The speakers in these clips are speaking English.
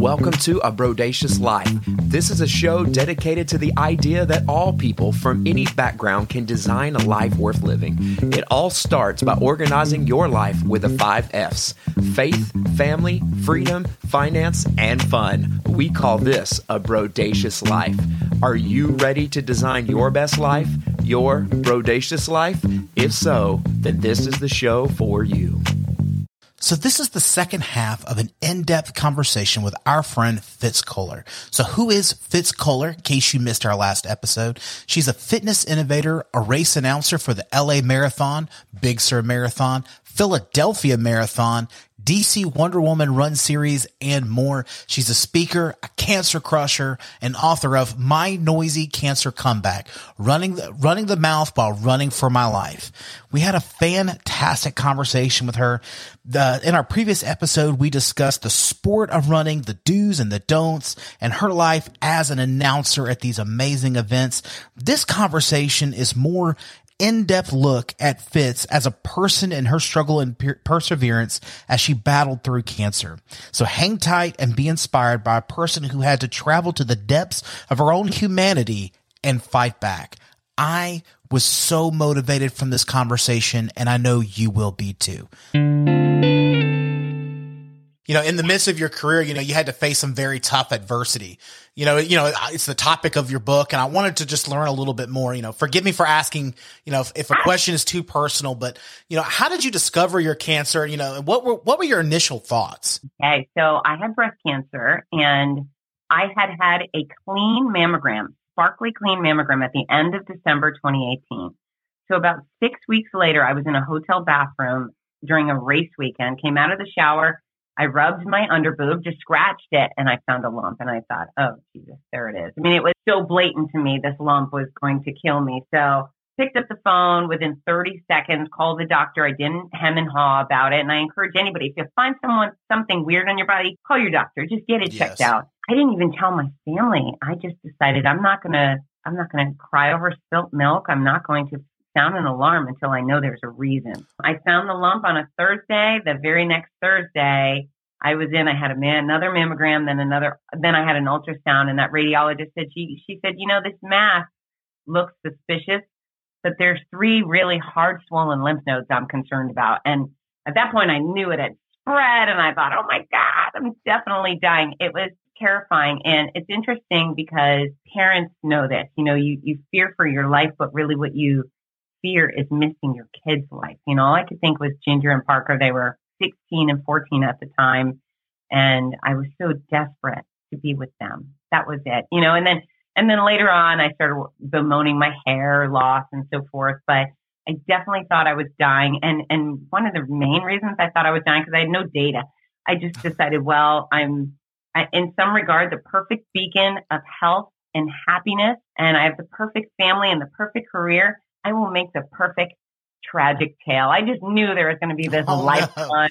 Welcome to A Brodacious Life. This is a show dedicated to the idea that all people from any background can design a life worth living. It all starts by organizing your life with the five F's faith, family, freedom, finance, and fun. We call this a Brodacious Life. Are you ready to design your best life? Your Brodacious Life? If so, then this is the show for you. So this is the second half of an in-depth conversation with our friend Fitz Koehler. So who is Fitz Koehler? In case you missed our last episode, she's a fitness innovator, a race announcer for the LA Marathon, Big Sur Marathon, Philadelphia Marathon, DC Wonder Woman Run Series, and more. She's a speaker, a cancer crusher, and author of My Noisy Cancer Comeback, running the, running the mouth while running for my life. We had a fantastic conversation with her. The, in our previous episode, we discussed the sport of running, the do's and the don'ts, and her life as an announcer at these amazing events. This conversation is more in-depth look at Fitz as a person and her struggle and per- perseverance as she battled through cancer. So hang tight and be inspired by a person who had to travel to the depths of her own humanity and fight back. I was so motivated from this conversation and I know you will be too you know, in the midst of your career, you know, you had to face some very tough adversity. You know, you know, it's the topic of your book, and I wanted to just learn a little bit more. You know, forgive me for asking, you know, if, if a question is too personal, but you know, how did you discover your cancer? You know, what were what were your initial thoughts? Okay, so I had breast cancer, and I had had a clean mammogram, sparkly clean mammogram, at the end of December 2018. So about six weeks later, I was in a hotel bathroom during a race weekend. Came out of the shower I rubbed my underboob, just scratched it, and I found a lump. And I thought, oh, Jesus, there it is. I mean, it was so blatant to me, this lump was going to kill me. So picked up the phone within 30 seconds, called the doctor. I didn't hem and haw about it. And I encourage anybody, if you find someone, something weird on your body, call your doctor. Just get it yes. checked out. I didn't even tell my family. I just decided I'm not going to, I'm not going to cry over spilt milk. I'm not going to sound an alarm until I know there's a reason. I found the lump on a Thursday. The very next Thursday, I was in, I had a man, another mammogram, then another, then I had an ultrasound and that radiologist said, she, she said, you know, this mass looks suspicious, but there's three really hard swollen lymph nodes I'm concerned about. And at that point I knew it had spread and I thought, oh my God, I'm definitely dying. It was terrifying. And it's interesting because parents know this, you know, you, you fear for your life, but really what you fear is missing your kid's life. You know, all I could think was Ginger and Parker. They were 16 and 14 at the time. And I was so desperate to be with them. That was it, you know, and then, and then later on, I started bemoaning my hair loss and so forth. But I definitely thought I was dying. And, and one of the main reasons I thought I was dying, because I had no data, I just decided, well, I'm I, in some regard the perfect beacon of health and happiness. And I have the perfect family and the perfect career. I will make the perfect tragic tale. I just knew there was going to be this oh, lifetime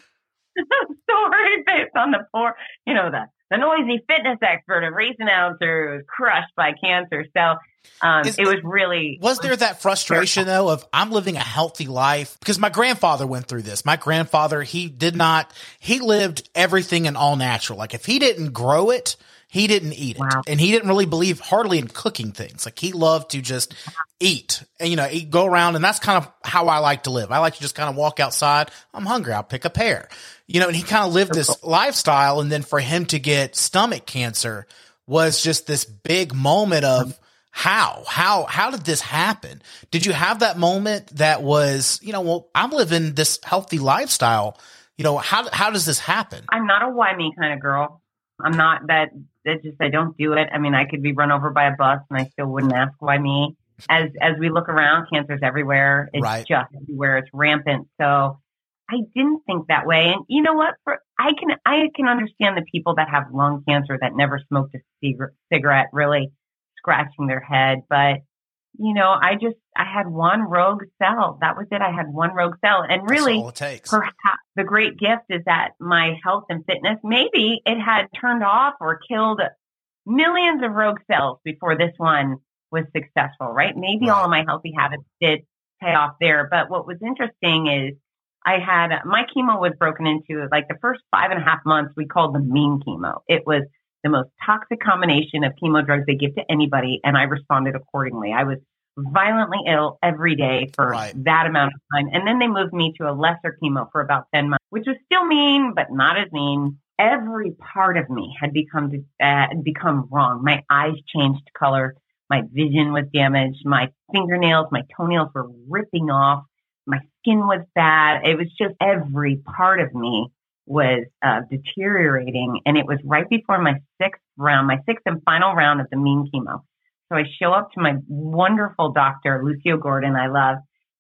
no. story based on the poor, you know, the the noisy fitness expert and race announcer was crushed by cancer. So um, Is, it was really. Was there that frustration though of I'm living a healthy life because my grandfather went through this. My grandfather, he did not. He lived everything in all natural. Like if he didn't grow it, he didn't eat it. Wow. And he didn't really believe hardly in cooking things. Like he loved to just eat and, you know, eat, go around. And that's kind of how I like to live. I like to just kind of walk outside. I'm hungry. I'll pick a pear, you know, and he kind of lived this lifestyle. And then for him to get stomach cancer was just this big moment of, mm-hmm. how how how did this happen did you have that moment that was you know well i'm living this healthy lifestyle you know how how does this happen i'm not a why me kind of girl i'm not that that just I don't do it. I mean, I could be run over by a bus and I still wouldn't ask why me. As as we look around, cancer's everywhere. It's right. just everywhere. It's rampant. So I didn't think that way. And you know what? For I can I can understand the people that have lung cancer that never smoked a cigarette, really scratching their head. But you know, I just, I had one rogue cell. That was it. I had one rogue cell. And really, perhaps the great gift is that my health and fitness, maybe it had turned off or killed millions of rogue cells before this one was successful, right? Maybe right. all of my healthy habits did pay off there. But what was interesting is I had my chemo was broken into like the first five and a half months we called the mean chemo. It was the most toxic combination of chemo drugs they give to anybody, and I responded accordingly. I was violently ill every day for right. that amount of time. And then they moved me to a lesser chemo for about 10 months, which was still mean, but not as mean. Every part of me had become, uh, become wrong. My eyes changed color. My vision was damaged. My fingernails, my toenails were ripping off. My skin was bad. It was just every part of me was uh, deteriorating. And it was right before my sixth round, my sixth and final round of the mean chemo. So I show up to my wonderful doctor, Lucio Gordan, I love.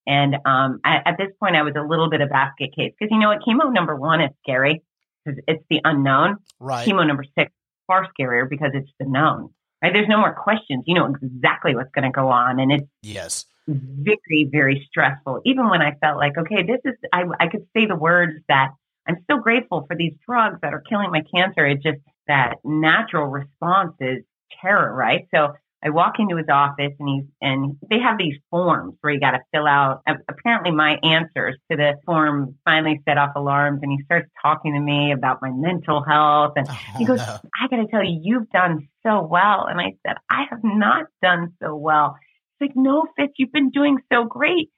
And um, at, at, this point, I was a little bit of basket case because you know what? Chemo number one is scary because it's the unknown. Right. Chemo number six far scarier because it's the known. Right? There's no more questions. You know exactly what's going to go on, and it's yes, very very stressful. Even when I felt like, okay, this is I I could say the words that I'm still grateful for these drugs that are killing my cancer. It's just that natural response is terror, right? So I walk into his office and he's, and they have these forms where you got to fill out. Apparently my answers to the form finally set off alarms and he starts talking to me about my mental health. And oh, he goes, no. I got to tell you, you've done so well. And I said, I have not done so well. He's like, no, Fitz, you've been doing so great.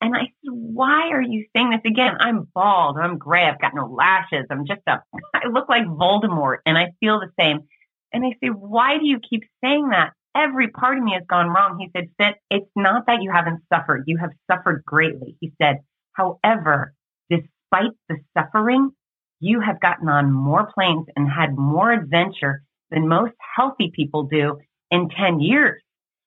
And I said, why are you saying this again? I'm bald. I'm gray. I've got no lashes. I'm just a, I look like Voldemort and I feel the same. And I say, why do you keep saying that? every part of me has gone wrong. He said, it's not that you haven't suffered. You have suffered greatly. He said, however, despite the suffering, you have gotten on more planes and had more adventure than most healthy people do in 10 years.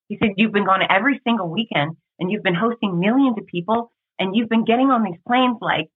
He said, you've been gone every single weekend and you've been hosting millions of people and you've been getting on these planes like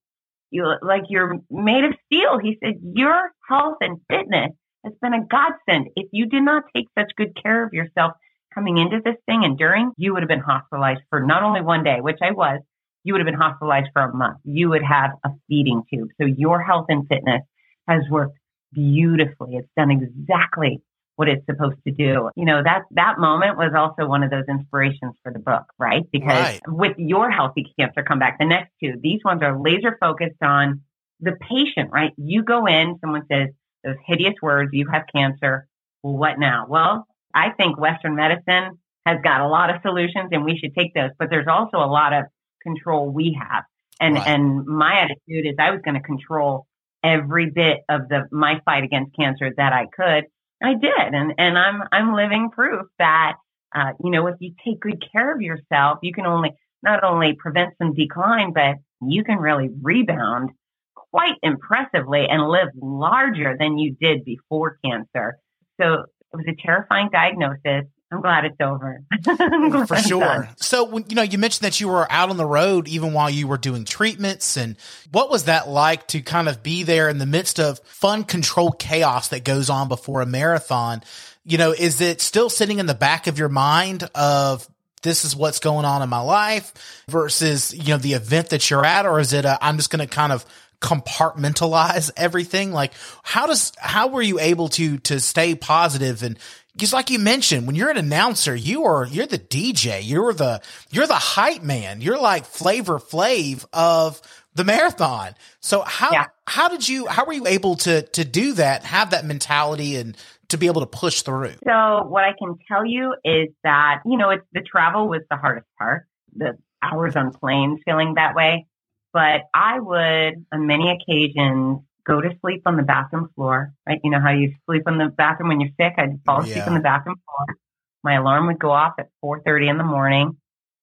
you, like you're made of steel. He said, your health and fitness it's been a godsend. If you did not take such good care of yourself coming into this thing and during, you would have been hospitalized for not only one day, which I was, you would have been hospitalized for a month. You would have a feeding tube. So your health and fitness has worked beautifully. It's done exactly what it's supposed to do. You know, that, that moment was also one of those inspirations for the book, right? Because right. with your healthy cancer comeback, the next two, these ones are laser focused on the patient, right? You go in, someone says, those hideous words, you have cancer. Well, what now? Well, I think Western medicine has got a lot of solutions and we should take those, but there's also a lot of control we have. And, right. and my attitude is I was going to control every bit of the, my fight against cancer that I could. I did. And, and I'm, I'm living proof that, uh, you know, if you take good care of yourself, you can only, not only prevent some decline, but you can really rebound quite impressively and live larger than you did before cancer. So it was a terrifying diagnosis. I'm glad it's over. glad For sure. So you know you mentioned that you were out on the road even while you were doing treatments and what was that like to kind of be there in the midst of fun controlled chaos that goes on before a marathon? You know, is it still sitting in the back of your mind of this is what's going on in my life versus, you know, the event that you're at? Or is it, i I'm just going to kind of compartmentalize everything? Like how does how were you able to to stay positive and just like you mentioned, when you're an announcer, you are you're the DJ, you're the you're the hype man, you're like Flavor Flav of the marathon. So how yeah. how did you how were you able to to do that, have that mentality and to be able to push through? So what I can tell you is that, you know, it's the travel was the hardest part. The hours on planes feeling that way. But I would, on many occasions, go to sleep on the bathroom floor, right? You know how you sleep in the bathroom when you're sick? I'd fall asleep yeah. on the bathroom floor. My alarm would go off at 4.30 in the morning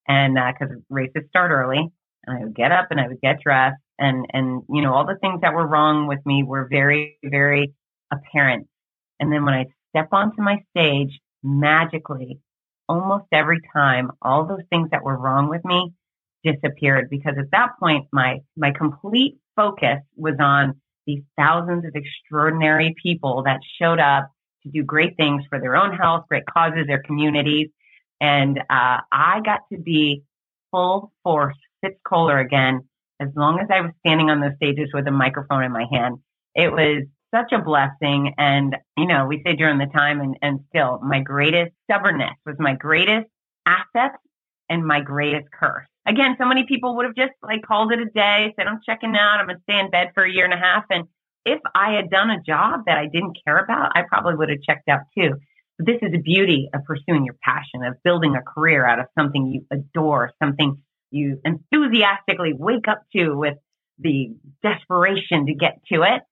and, uh, cause races start early and I would get up and I would get dressed and, and, you know, all the things that were wrong with me were very, very apparent. And then when I step onto my stage, magically, almost every time, all those things that were wrong with me disappeared because at that point, my, my complete focus was on these thousands of extraordinary people that showed up to do great things for their own health, great causes, their communities. And, uh, I got to be full force Fitz Koehler again, as long as I was standing on those stages with a microphone in my hand. It was such a blessing. And, you know, we say during the time and, and still my greatest stubbornness was my greatest asset and my greatest curse again, so many people would have just like called it a day, said, I'm checking out. I'm going to stay in bed for a year and a half. And if I had done a job that I didn't care about, I probably would have checked out too. But this is the beauty of pursuing your passion, of building a career out of something you adore, something you enthusiastically wake up to with the desperation to get to it.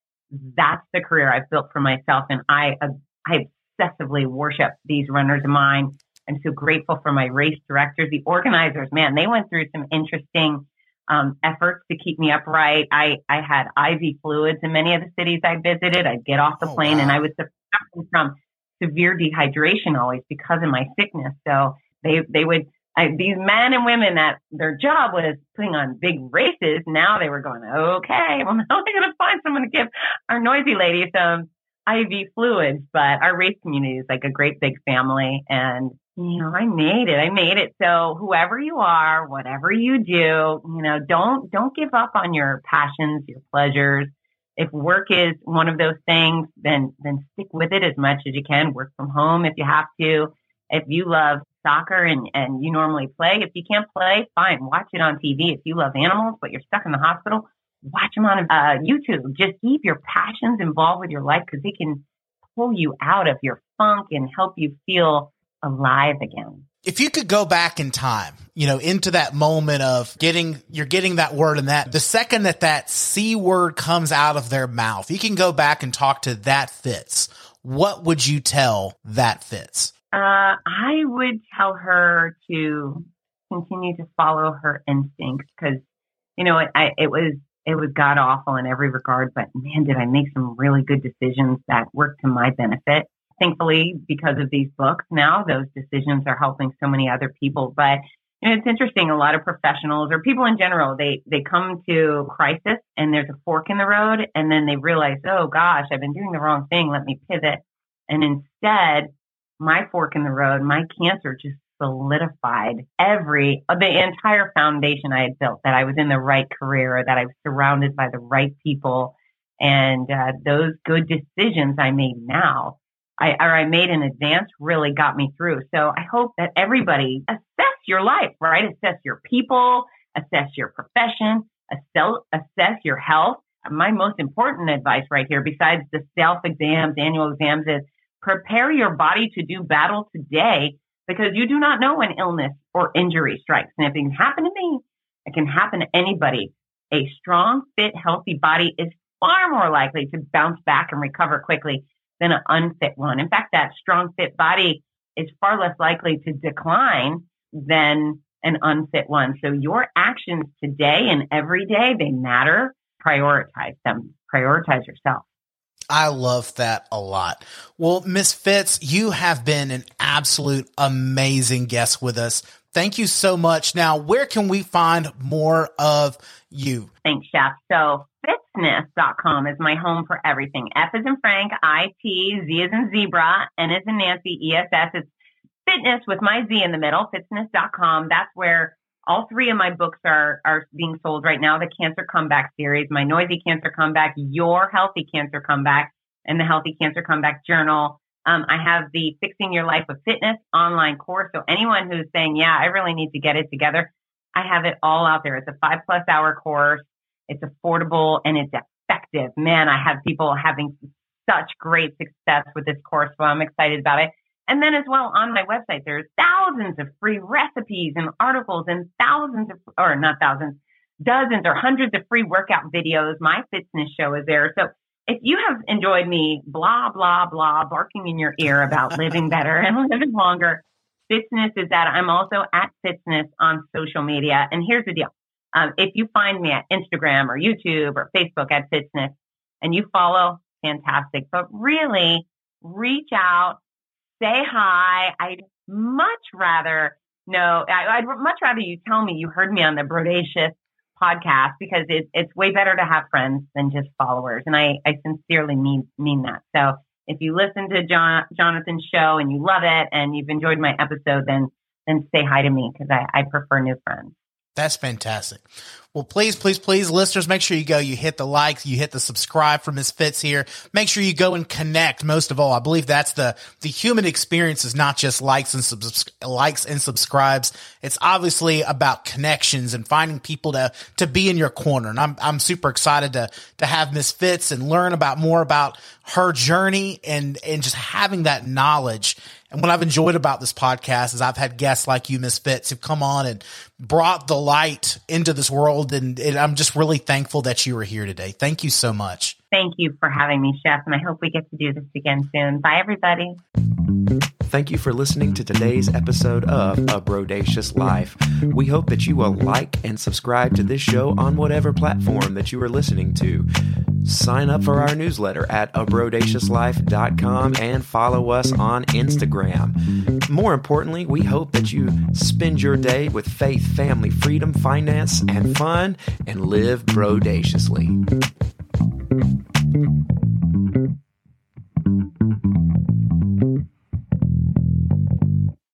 That's the career I've built for myself. And I, uh, I obsessively worship these runners of mine. I'm so grateful for my race directors, the organizers. Man, they went through some interesting um, efforts to keep me upright. I, I had IV fluids in many of the cities I visited. I'd get off the oh, plane wow. and I was suffering from severe dehydration always because of my sickness. So they, they would, I, these men and women that their job was putting on big races. Now they were going, okay, well, now we're going to find someone to give our noisy lady some IV fluids. But our race community is like a great big family. And you know, I made it. I made it. So whoever you are, whatever you do, you know, don't, don't give up on your passions, your pleasures. If work is one of those things, then, then stick with it as much as you can. Work from home if you have to. If you love soccer and, and you normally play, if you can't play, fine. Watch it on TV. If you love animals, but you're stuck in the hospital, watch them on uh, YouTube. Just keep your passions involved with your life because they can pull you out of your funk and help you feel alive again. If you could go back in time, you know, into that moment of getting, you're getting that word and that the second that that C word comes out of their mouth, you can go back and talk to that Fitz. What would you tell that Fitz? Uh, I would tell her to continue to follow her instincts because, you know, it, I, it was, it was god awful in every regard, but man, did I make some really good decisions that worked to my benefit thankfully, because of these books now, those decisions are helping so many other people. But you know, it's interesting. A lot of professionals or people in general, they, they come to crisis and there's a fork in the road and then they realize, oh gosh, I've been doing the wrong thing. Let me pivot. And instead, my fork in the road, my cancer just solidified every, the entire foundation I had built that I was in the right career, that I was surrounded by the right people. And uh, those good decisions I made now I, or I made in advance really got me through. So I hope that everybody assess your life, right? Assess your people, assess your profession, assess, assess your health. My most important advice right here, besides the self exams, annual exams, is prepare your body to do battle today because you do not know when illness or injury strikes. And if it can happen to me, it can happen to anybody. A strong, fit, healthy body is far more likely to bounce back and recover quickly than an unfit one. In fact, that strong fit body is far less likely to decline than an unfit one. So your actions today and every day, they matter. Prioritize them. Prioritize yourself. I love that a lot. Well, Miss Fitz, you have been an absolute amazing guest with us. Thank you so much. Now, where can we find more of you? Thanks, Chef. So Fitzness.com is my home for everything. F is in Frank, I T, Z is in zebra, N is in Nancy, E S S. It's fitness with my Z in the middle, fitzness.com. That's where all three of my books are, are being sold right now. The Cancer Comeback series, my Noisy Cancer Comeback, Your Healthy Cancer Comeback, and the Healthy Cancer Comeback Journal. Um, I have the Fixing Your Life with Fitness online course. So anyone who's saying, yeah, I really need to get it together, I have it all out there. It's a five plus hour course. It's affordable and it's effective. Man, I have people having such great success with this course. So I'm excited about it. And then as well on my website, there's thousands of free recipes and articles and thousands of, or not thousands, dozens or hundreds of free workout videos. My fitness show is there. So if you have enjoyed me blah, blah, blah, barking in your ear about living better and living longer, Fitzness is that I'm also at Fitzness on social media. And here's the deal. Um, if you find me at Instagram or YouTube or Facebook at Fitzness and you follow, fantastic. But really reach out, say hi. I'd much rather know, I, would much rather you tell me you heard me on the Brodacious podcast because it, it's way better to have friends than just followers. And I, I sincerely mean, mean that. So if you listen to John, Jonathan's show and you love it and you've enjoyed my episode, then, then say hi to me because I, I prefer new friends. That's fantastic. Well, please, please, please, listeners, make sure you go, you hit the like, you hit the subscribe for Miss Fitz here. Make sure you go and connect. Most of all, I believe that's the, the human experience is not just likes and subs, likes and subscribes. It's obviously about connections and finding people to, to be in your corner. And I'm, I'm super excited to, to have Miss Fitz and learn about more about her journey and, and just having that knowledge and what I've enjoyed about this podcast is I've had guests like you, Miss Fitz, who've come on and brought the light into this world. And, and, I'm just really thankful that you were here today. Thank you so much. Thank you for having me, Chef. And I hope we get to do this again soon. Bye, everybody. Thank you for listening to today's episode of A Brodacious Life. We hope that you will like and subscribe to this show on whatever platform that you are listening to. Sign up for our newsletter at abrodaciouslife.com and follow us on Instagram. More importantly, we hope that you spend your day with faith, family, freedom, finance, and fun and live brodaciously.